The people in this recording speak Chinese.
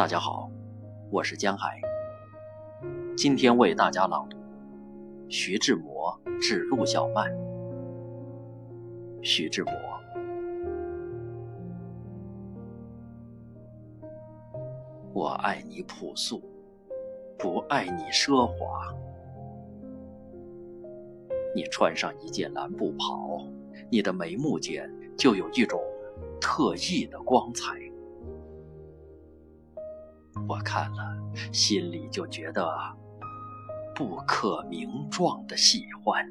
大家好，我是江海。今天为大家朗读徐志摩致陆小曼。徐志摩，我爱你朴素，不爱你奢华。你穿上一件蓝布袍，你的眉目间就有一种特异的光彩。我看了，心里就觉得不可名状的喜欢。